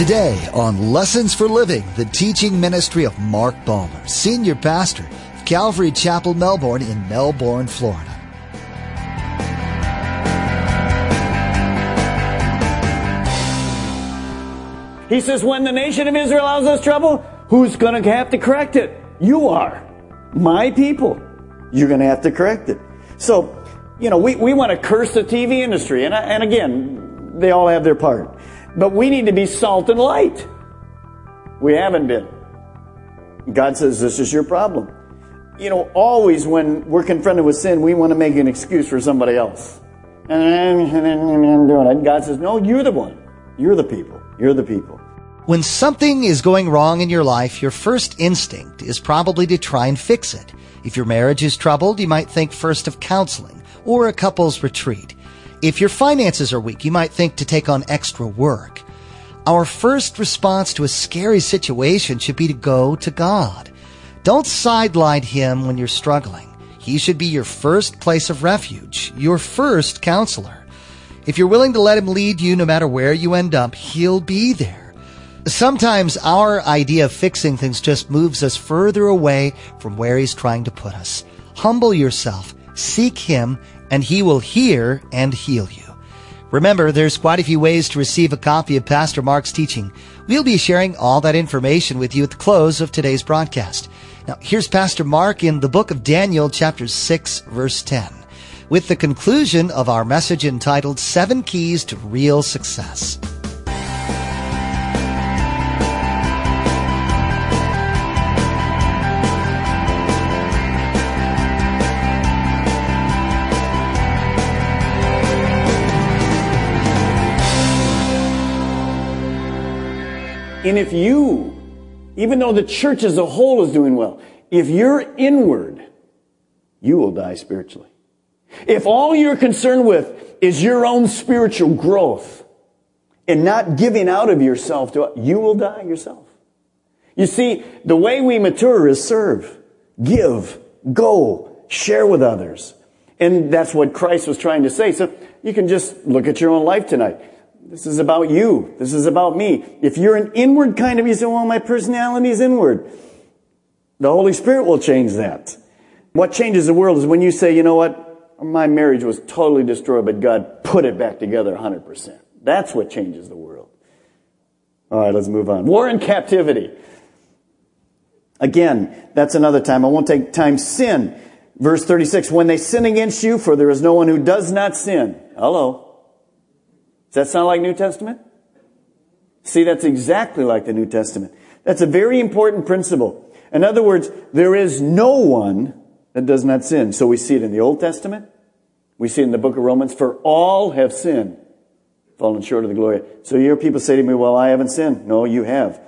Today on Lessons for Living, the teaching ministry of Mark Balmer, Senior Pastor of Calvary Chapel, Melbourne in Melbourne, Florida. He says, when the nation of Israel has trouble, who's going to have to correct it? You are. My people. You're going to have to correct it. So, you know, we, we want to curse the TV industry. And, and again, they all have their part. But we need to be salt and light. We haven't been. God says, this is your problem. You know, always when we're confronted with sin, we want to make an excuse for somebody else. And I'm doing it. God says, no, you're the one. You're the people. You're the people. When something is going wrong in your life, your first instinct is probably to try and fix it. If your marriage is troubled, you might think first of counseling or a couple's retreat. If your finances are weak, you might think to take on extra work. Our first response to a scary situation should be to go to God. Don't sideline Him when you're struggling. He should be your first place of refuge, your first counselor. If you're willing to let Him lead you no matter where you end up, He'll be there. Sometimes our idea of fixing things just moves us further away from where He's trying to put us. Humble yourself, seek Him, and He will hear and heal you. Remember, there's quite a few ways to receive a copy of Pastor Mark's teaching. We'll be sharing all that information with you at the close of today's broadcast. Now, here's Pastor Mark in the book of Daniel, chapter 6, verse 10, with the conclusion of our message entitled Seven Keys to Real Success. And if you, even though the church as a whole is doing well, if you're inward, you will die spiritually. If all you're concerned with is your own spiritual growth and not giving out of yourself to, you will die yourself. You see, the way we mature is serve, give, go, share with others. And that's what Christ was trying to say. So you can just look at your own life tonight. This is about you. This is about me. If you're an inward kind of, you say, well, my personality is inward. The Holy Spirit will change that. What changes the world is when you say, you know what? My marriage was totally destroyed, but God put it back together 100%. That's what changes the world. All right, let's move on. War and captivity. Again, that's another time. I won't take time. Sin. Verse 36. When they sin against you, for there is no one who does not sin. Hello. Does that sound like New Testament? See, that's exactly like the New Testament. That's a very important principle. In other words, there is no one that does not sin. So we see it in the Old Testament. We see it in the book of Romans. For all have sinned, fallen short of the glory. So you hear people say to me, well, I haven't sinned. No, you have.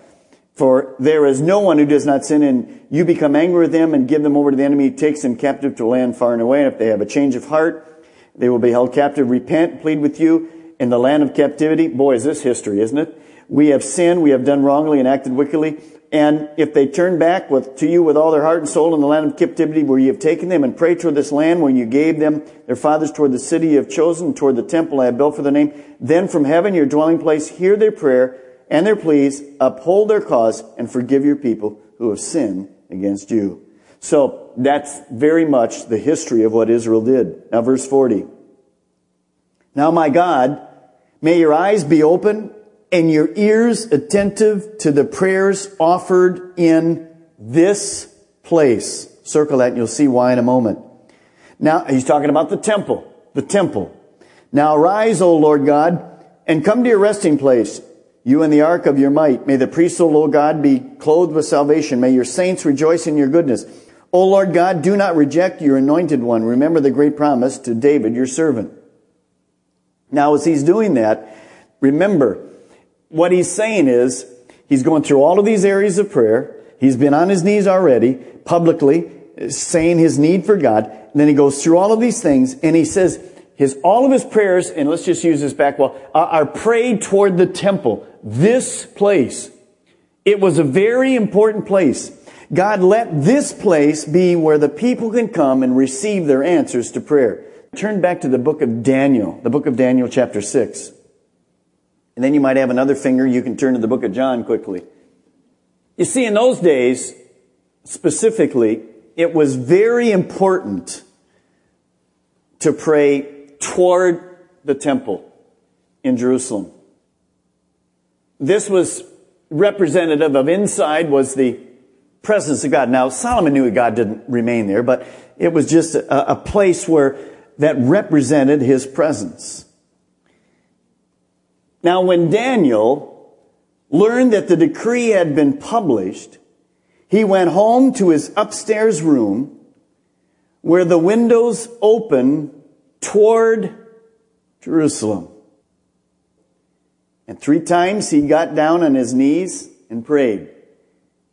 For there is no one who does not sin, and you become angry with them and give them over to the enemy, takes them captive to land far and away. And if they have a change of heart, they will be held captive. Repent, plead with you in the land of captivity. Boy, is this history, isn't it? We have sinned, we have done wrongly and acted wickedly. And if they turn back with, to you with all their heart and soul in the land of captivity where you have taken them and pray toward this land where you gave them their fathers toward the city you have chosen, toward the temple I have built for the name, then from heaven, your dwelling place, hear their prayer and their pleas, uphold their cause, and forgive your people who have sinned against you. So that's very much the history of what Israel did. Now verse 40. Now my God, May your eyes be open and your ears attentive to the prayers offered in this place. Circle that and you'll see why in a moment. Now, he's talking about the temple. The temple. Now arise, O Lord God, and come to your resting place, you and the ark of your might. May the priests, O Lord God, be clothed with salvation. May your saints rejoice in your goodness. O Lord God, do not reject your anointed one. Remember the great promise to David, your servant. Now, as he's doing that, remember, what he's saying is, he's going through all of these areas of prayer. He's been on his knees already, publicly, uh, saying his need for God. And then he goes through all of these things, and he says, his, all of his prayers, and let's just use this back well, are, are prayed toward the temple. This place. It was a very important place. God let this place be where the people can come and receive their answers to prayer. Turn back to the book of Daniel, the book of Daniel chapter 6. And then you might have another finger. You can turn to the book of John quickly. You see, in those days, specifically, it was very important to pray toward the temple in Jerusalem. This was representative of inside was the presence of God. Now, Solomon knew God didn't remain there, but it was just a, a place where that represented his presence. Now, when Daniel learned that the decree had been published, he went home to his upstairs room where the windows open toward Jerusalem. And three times he got down on his knees and prayed,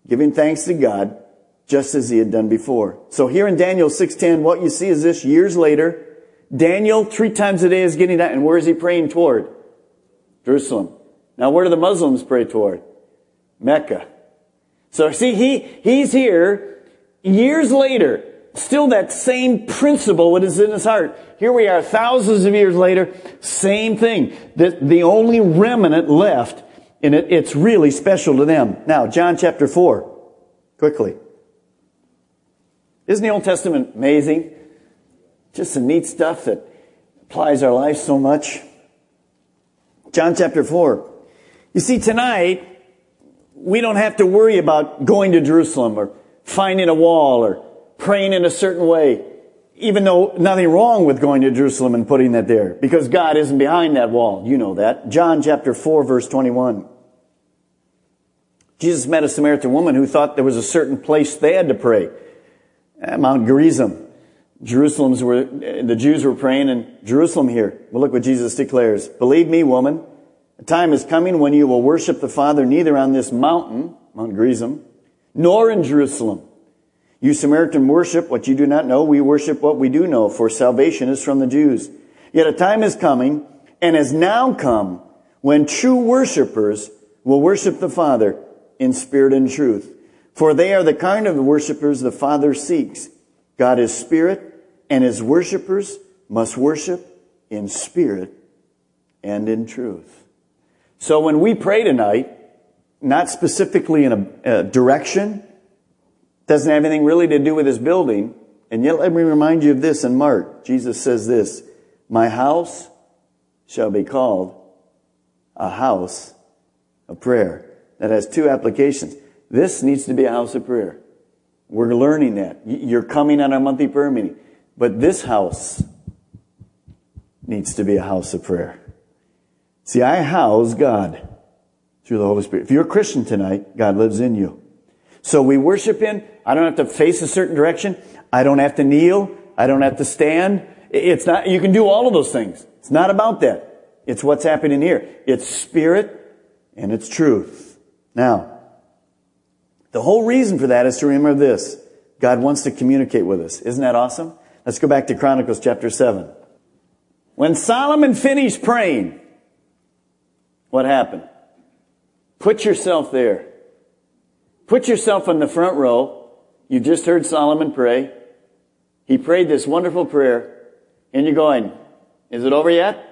giving thanks to God, just as he had done before. So here in Daniel 6.10, what you see is this, years later, Daniel three times a day is getting that, and where is he praying toward? Jerusalem. Now where do the Muslims pray toward? Mecca. So see, he, he's here years later, still that same principle what is in his heart. Here we are thousands of years later, same thing. The, the only remnant left, and it, it's really special to them. Now, John chapter 4, quickly. Isn't the Old Testament amazing? Just some neat stuff that applies our life so much. John chapter 4. You see, tonight, we don't have to worry about going to Jerusalem or finding a wall or praying in a certain way, even though nothing wrong with going to Jerusalem and putting that there, because God isn't behind that wall. You know that. John chapter 4 verse 21. Jesus met a Samaritan woman who thought there was a certain place they had to pray. Mount Gerizim. Jerusalem's were, the Jews were praying in Jerusalem here. Well, look what Jesus declares. Believe me, woman, a time is coming when you will worship the Father neither on this mountain, Mount Gerizim, nor in Jerusalem. You Samaritan worship what you do not know. We worship what we do know, for salvation is from the Jews. Yet a time is coming, and has now come, when true worshipers will worship the Father in spirit and truth. For they are the kind of worshipers the Father seeks. God is spirit, and his worshipers must worship in spirit and in truth. So when we pray tonight, not specifically in a, a direction, doesn't have anything really to do with this building, and yet let me remind you of this in Mark. Jesus says this, my house shall be called a house of prayer. That has two applications. This needs to be a house of prayer. We're learning that. You're coming on our monthly prayer meeting. But this house needs to be a house of prayer. See, I house God through the Holy Spirit. If you're a Christian tonight, God lives in you. So we worship in. I don't have to face a certain direction. I don't have to kneel. I don't have to stand. It's not, you can do all of those things. It's not about that. It's what's happening here. It's spirit and it's truth. Now, the whole reason for that is to remember this. God wants to communicate with us. Isn't that awesome? Let's go back to Chronicles chapter 7. When Solomon finished praying, what happened? Put yourself there. Put yourself in the front row. You just heard Solomon pray. He prayed this wonderful prayer, and you're going, is it over yet?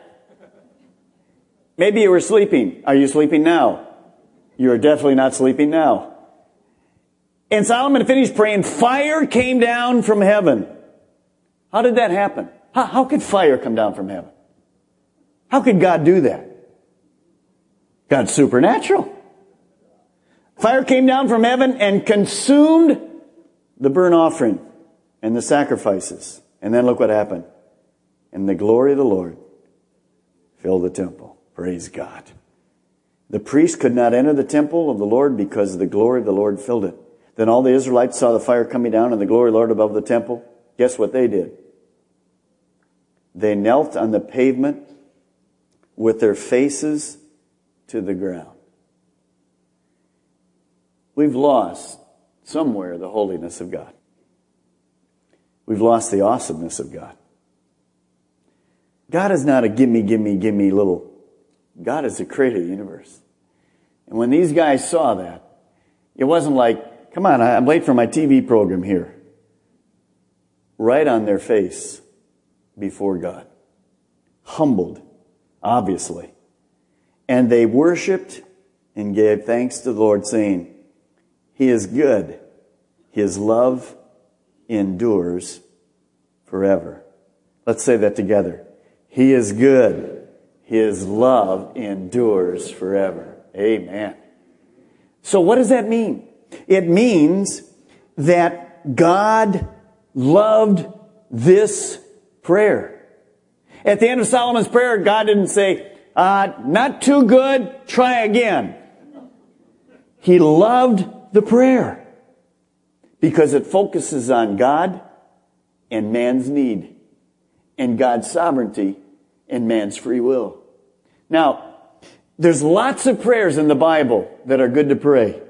Maybe you were sleeping. Are you sleeping now? You are definitely not sleeping now. And Solomon finished praying. Fire came down from heaven. How did that happen? How, how could fire come down from heaven? How could God do that? God's supernatural. Fire came down from heaven and consumed the burnt offering and the sacrifices. And then look what happened. And the glory of the Lord filled the temple. Praise God. The priest could not enter the temple of the Lord because the glory of the Lord filled it. Then all the Israelites saw the fire coming down and the glory of the Lord above the temple. Guess what they did? They knelt on the pavement with their faces to the ground. We've lost somewhere the holiness of God. We've lost the awesomeness of God. God is not a gimme, gimme, gimme little. God is the creator of the universe. And when these guys saw that, it wasn't like, come on, I'm late for my TV program here. Right on their face before God. Humbled, obviously. And they worshiped and gave thanks to the Lord, saying, He is good. His love endures forever. Let's say that together. He is good. His love endures forever. Amen. So what does that mean? It means that God loved this prayer. At the end of Solomon's prayer, God didn't say, uh, not too good, try again. He loved the prayer because it focuses on God and man's need and God's sovereignty and man's free will. Now, there's lots of prayers in the Bible that are good to pray.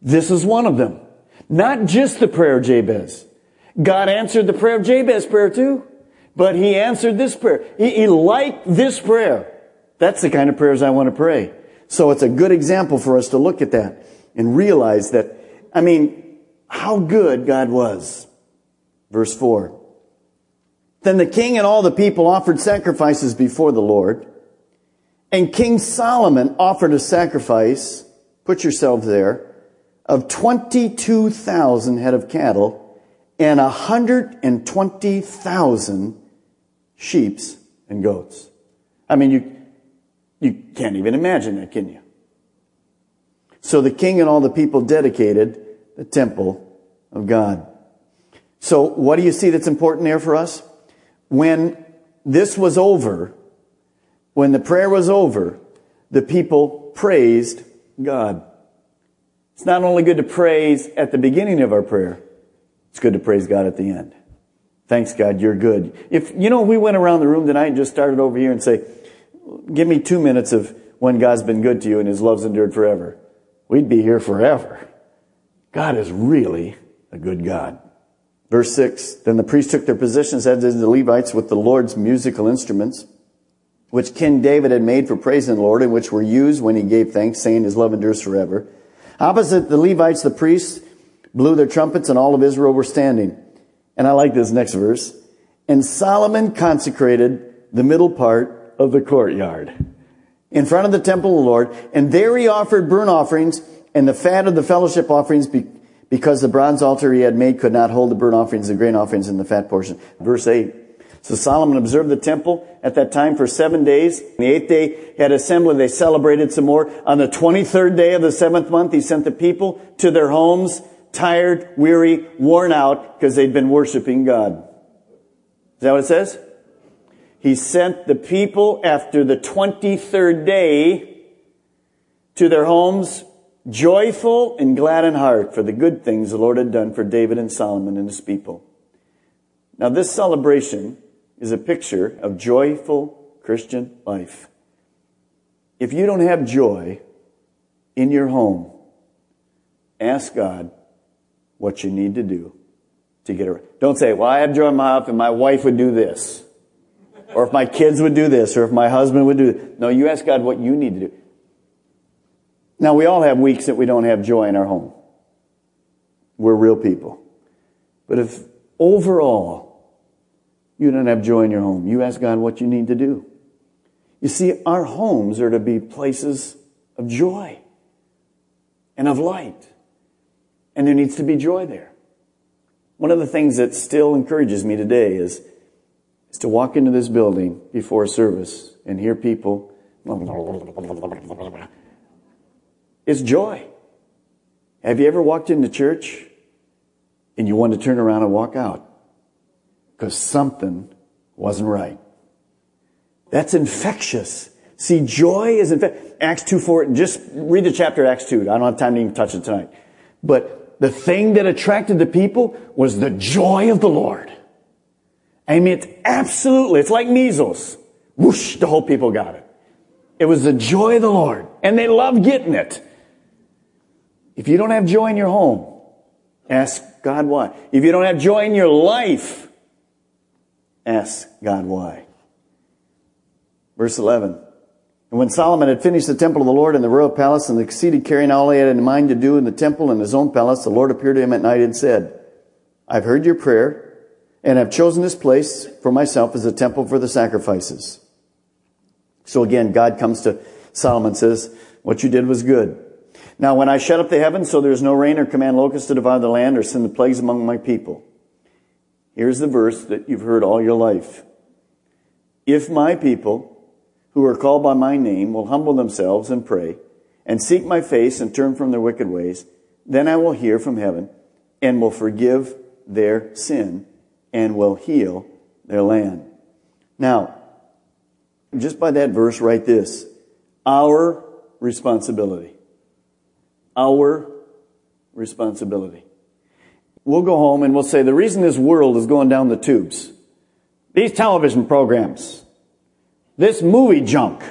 This is one of them. Not just the prayer Jabez. God answered the prayer of Jabez prayer too, but he answered this prayer. He, he liked this prayer. That's the kind of prayers I want to pray. So it's a good example for us to look at that and realize that, I mean, how good God was. Verse 4. Then the king and all the people offered sacrifices before the Lord. And King Solomon offered a sacrifice, put yourself there, of 22,000 head of cattle and 120,000 sheeps and goats. I mean, you, you can't even imagine that, can you? So the king and all the people dedicated the temple of God. So what do you see that's important there for us? When this was over, when the prayer was over, the people praised God. It's not only good to praise at the beginning of our prayer, it's good to praise God at the end. Thanks God, you're good. If, you know, we went around the room tonight and just started over here and say, give me two minutes of when God's been good to you and his love's endured forever. We'd be here forever. God is really a good God. Verse 6, then the priests took their positions as did the Levites with the Lord's musical instruments, which King David had made for praising the Lord and which were used when he gave thanks, saying his love endures forever. Opposite the Levites, the priests blew their trumpets and all of Israel were standing. And I like this next verse. And Solomon consecrated the middle part of the courtyard in front of the temple of the Lord. And there he offered burnt offerings and the fat of the fellowship offerings because the bronze altar he had made could not hold the burnt offerings, the grain offerings, and the fat portion. Verse 8. So Solomon observed the temple at that time for seven days. On the eighth day, had assembly. They celebrated some more. On the 23rd day of the seventh month, he sent the people to their homes, tired, weary, worn out, because they'd been worshiping God. Is that what it says? He sent the people after the 23rd day to their homes, joyful and glad in heart for the good things the Lord had done for David and Solomon and his people. Now this celebration is a picture of joyful Christian life. If you don't have joy in your home, ask God what you need to do to get it. Don't say, well, I have joy in my life and my wife would do this. Or if my kids would do this, or if my husband would do this. No, you ask God what you need to do. Now, we all have weeks that we don't have joy in our home. We're real people. But if overall you don't have joy in your home. You ask God what you need to do. You see, our homes are to be places of joy and of light. And there needs to be joy there. One of the things that still encourages me today is, is to walk into this building before service and hear people. It's joy. Have you ever walked into church and you want to turn around and walk out? because something wasn't right. That's infectious. See, joy is infectious. Acts 2, 4, just read the chapter Acts 2. I don't have time to even touch it tonight. But the thing that attracted the people was the joy of the Lord. I mean, it's absolutely, it's like measles. Whoosh, the whole people got it. It was the joy of the Lord. And they loved getting it. If you don't have joy in your home, ask God why. If you don't have joy in your life, Ask God why. Verse 11. And when Solomon had finished the temple of the Lord and the royal palace and succeeded carrying all he had in mind to do in the temple and his own palace, the Lord appeared to him at night and said, I've heard your prayer and have chosen this place for myself as a temple for the sacrifices. So again, God comes to Solomon and says, what you did was good. Now when I shut up the heavens so there is no rain or command locusts to devour the land or send the plagues among my people. Here's the verse that you've heard all your life. If my people who are called by my name will humble themselves and pray and seek my face and turn from their wicked ways, then I will hear from heaven and will forgive their sin and will heal their land. Now, just by that verse, write this. Our responsibility. Our responsibility. We'll go home and we'll say the reason this world is going down the tubes, these television programs, this movie junk,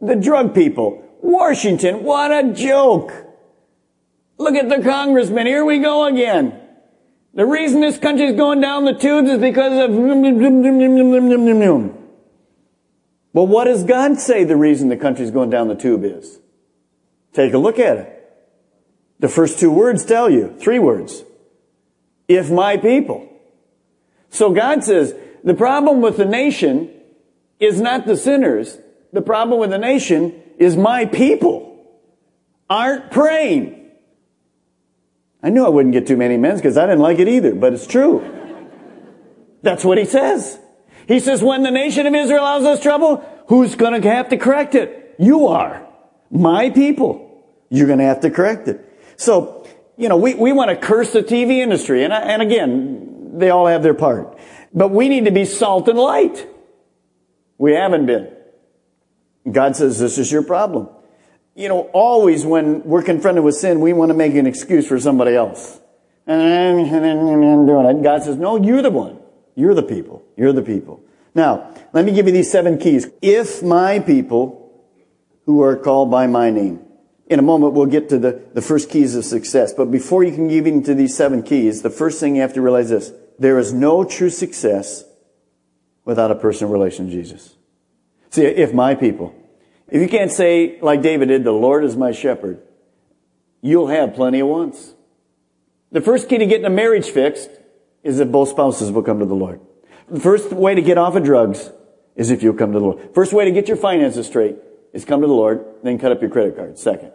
the drug people, Washington, what a joke. Look at the congressman. Here we go again. The reason this country is going down the tubes is because of. But what does God say the reason the country's going down the tube is? Take a look at it. The first two words tell you. Three words. If my people. So God says, the problem with the nation is not the sinners. The problem with the nation is my people aren't praying. I knew I wouldn't get too many amens because I didn't like it either, but it's true. That's what he says. He says, when the nation of Israel has us trouble, who's going to have to correct it? You are. My people. You're going to have to correct it. So, you know, we, we want to curse the TV industry. And, and again, they all have their part. But we need to be salt and light. We haven't been. God says, this is your problem. You know, always when we're confronted with sin, we want to make an excuse for somebody else. And I'm doing it. God says, no, you're the one. You're the people. You're the people. Now, let me give you these seven keys. If my people who are called by my name. In a moment, we'll get to the, the first keys of success. But before you can give into these seven keys, the first thing you have to realize this. There is no true success without a personal relation to Jesus. See, if my people, if you can't say like David did, the Lord is my shepherd, you'll have plenty of wants. The first key to getting a marriage fixed is that both spouses will come to the Lord. The first way to get off of drugs is if you'll come to the Lord. First way to get your finances straight is come to the Lord, then cut up your credit card. Second.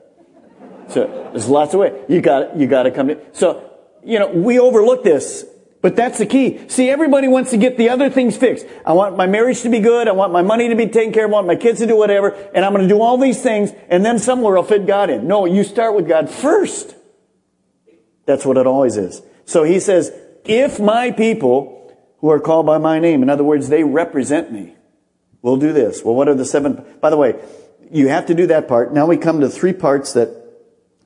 So there's lots of ways. You got you got to come to. So you know we overlook this but that's the key. See, everybody wants to get the other things fixed. I want my marriage to be good. I want my money to be taken care of. I want my kids to do whatever. And I'm going to do all these things. And then somewhere I'll fit God in. No, you start with God first. That's what it always is. So he says, if my people who are called by my name, in other words, they represent me, will do this. Well, what are the seven? By the way, you have to do that part. Now we come to three parts that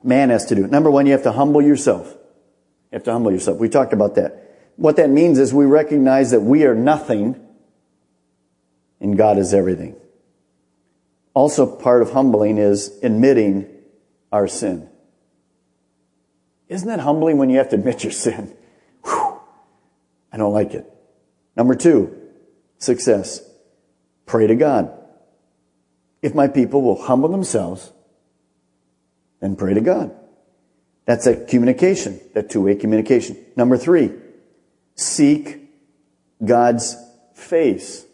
man has to do. Number one, you have to humble yourself. You have to humble yourself. We talked about that. What that means is we recognize that we are nothing and God is everything. Also, part of humbling is admitting our sin. Isn't that humbling when you have to admit your sin? Whew, I don't like it. Number two, success. Pray to God. If my people will humble themselves, then pray to God. That's a communication, that two-way communication. Number three, seek God's face.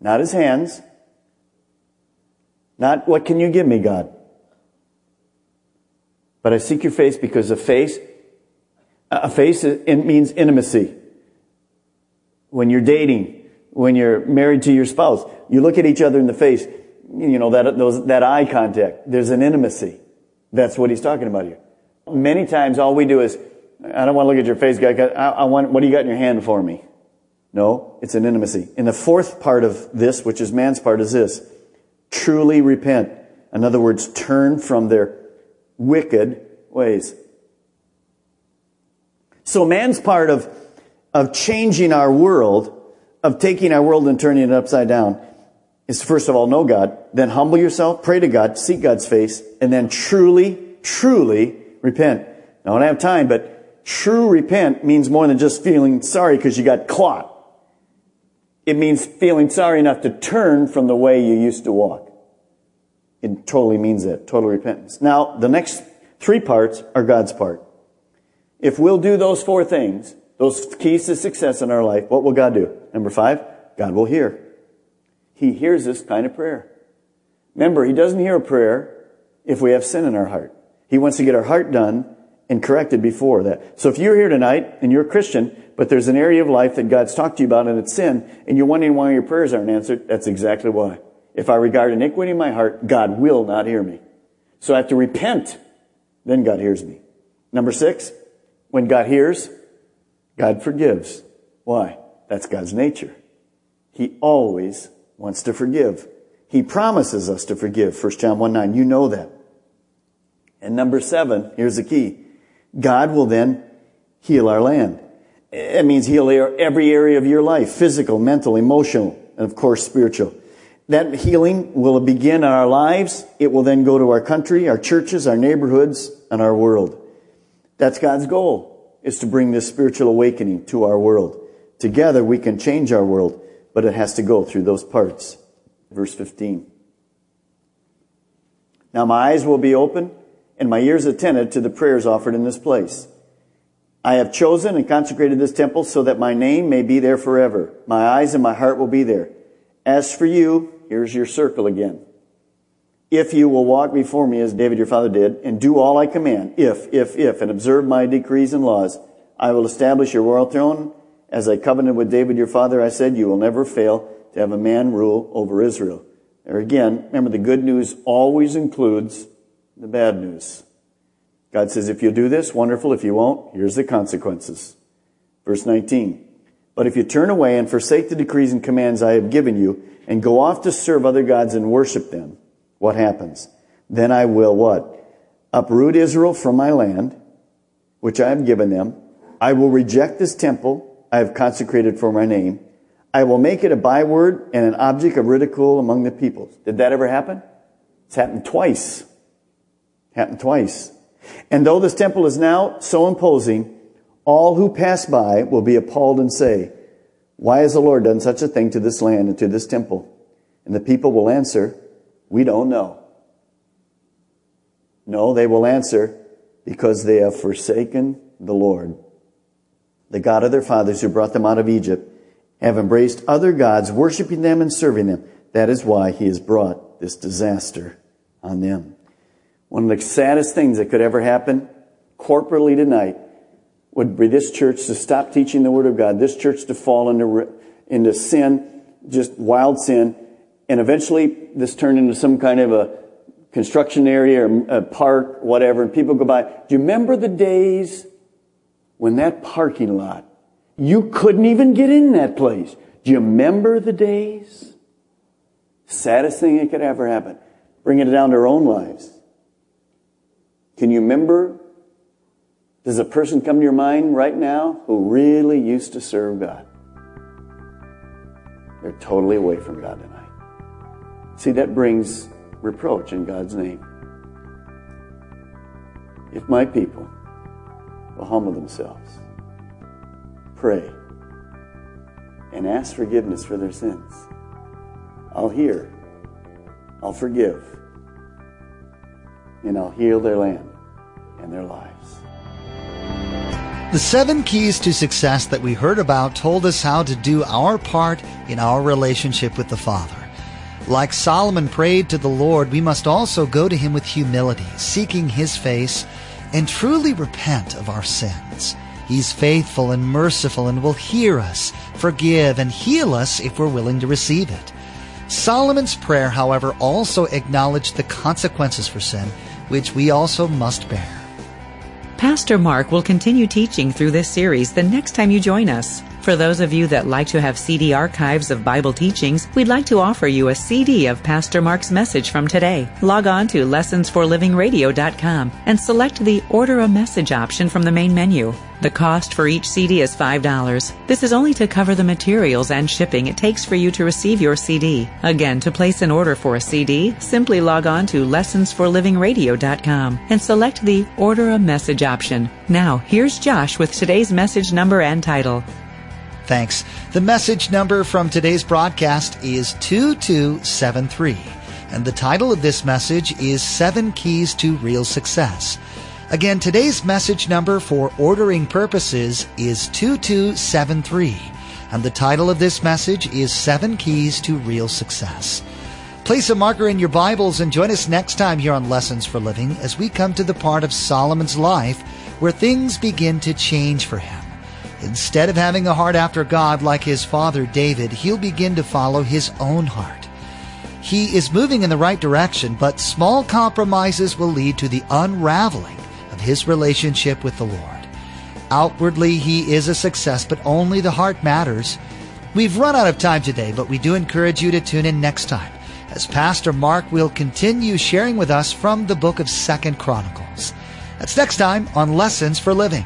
Not his hands. Not what can you give me, God? But I seek your face because a face, a face it means intimacy. When you're dating, when you're married to your spouse, you look at each other in the face, you know, that, those, that eye contact, there's an intimacy. That's what he's talking about here. Many times all we do is I don't want to look at your face, guy. I, want, what do you got in your hand for me? No, it's an intimacy. And the fourth part of this, which is man's part, is this. Truly repent. In other words, turn from their wicked ways. So man's part of, of changing our world, of taking our world and turning it upside down, is first of all, know God, then humble yourself, pray to God, seek God's face, and then truly, truly repent. I don't have time, but True repent means more than just feeling sorry because you got caught. It means feeling sorry enough to turn from the way you used to walk. It totally means that, total repentance. Now, the next three parts are God's part. If we'll do those four things, those keys to success in our life, what will God do? Number five, God will hear. He hears this kind of prayer. Remember, He doesn't hear a prayer if we have sin in our heart. He wants to get our heart done and corrected before that. So if you're here tonight and you're a Christian, but there's an area of life that God's talked to you about and it's sin, and you're wondering why your prayers aren't answered, that's exactly why. If I regard iniquity in my heart, God will not hear me. So I have to repent. Then God hears me. Number six, when God hears, God forgives. Why? That's God's nature. He always wants to forgive. He promises us to forgive. 1 John 1 9. You know that. And number seven, here's the key. God will then heal our land. It means heal every area of your life, physical, mental, emotional, and of course spiritual. That healing will begin in our lives. It will then go to our country, our churches, our neighborhoods, and our world. That's God's goal, is to bring this spiritual awakening to our world. Together we can change our world, but it has to go through those parts. Verse 15. Now my eyes will be open and my ears attended to the prayers offered in this place. I have chosen and consecrated this temple so that my name may be there forever. My eyes and my heart will be there. As for you, here's your circle again. If you will walk before me as David your father did and do all I command, if, if, if, and observe my decrees and laws, I will establish your royal throne as I covenanted with David your father. I said, you will never fail to have a man rule over Israel. There again, remember the good news always includes the bad news. God says, if you do this, wonderful. If you won't, here's the consequences. Verse 19. But if you turn away and forsake the decrees and commands I have given you and go off to serve other gods and worship them, what happens? Then I will what? Uproot Israel from my land, which I have given them. I will reject this temple I have consecrated for my name. I will make it a byword and an object of ridicule among the peoples. Did that ever happen? It's happened twice. Happened twice. And though this temple is now so imposing, all who pass by will be appalled and say, Why has the Lord done such a thing to this land and to this temple? And the people will answer, We don't know. No, they will answer, Because they have forsaken the Lord, the God of their fathers who brought them out of Egypt, have embraced other gods, worshiping them and serving them. That is why he has brought this disaster on them. One of the saddest things that could ever happen corporately tonight would be this church to stop teaching the Word of God, this church to fall into, into sin, just wild sin, and eventually this turned into some kind of a construction area or a park, whatever, and people go by. Do you remember the days when that parking lot, you couldn't even get in that place? Do you remember the days? Saddest thing that could ever happen. Bringing it down to our own lives. Can you remember? Does a person come to your mind right now who really used to serve God? They're totally away from God tonight. See, that brings reproach in God's name. If my people will humble themselves, pray, and ask forgiveness for their sins, I'll hear, I'll forgive, and I'll heal their land and their lives. The seven keys to success that we heard about told us how to do our part in our relationship with the Father. Like Solomon prayed to the Lord, we must also go to Him with humility, seeking His face, and truly repent of our sins. He's faithful and merciful and will hear us, forgive, and heal us if we're willing to receive it. Solomon's prayer, however, also acknowledged the consequences for sin which we also must bear. Pastor Mark will continue teaching through this series the next time you join us. For those of you that like to have CD archives of Bible teachings, we'd like to offer you a CD of Pastor Mark's message from today. Log on to lessonsforlivingradio.com and select the Order a Message option from the main menu. The cost for each CD is $5. This is only to cover the materials and shipping it takes for you to receive your CD. Again, to place an order for a CD, simply log on to lessonsforlivingradio.com and select the Order a Message option. Now, here's Josh with today's message number and title. Thanks. The message number from today's broadcast is 2273. And the title of this message is Seven Keys to Real Success. Again, today's message number for ordering purposes is 2273. And the title of this message is Seven Keys to Real Success. Place a marker in your Bibles and join us next time here on Lessons for Living as we come to the part of Solomon's life where things begin to change for him. Instead of having a heart after God like his father David, he'll begin to follow his own heart. He is moving in the right direction, but small compromises will lead to the unraveling of his relationship with the Lord. Outwardly, he is a success, but only the heart matters. We've run out of time today, but we do encourage you to tune in next time as Pastor Mark will continue sharing with us from the book of Second Chronicles. That's next time on Lessons for Living.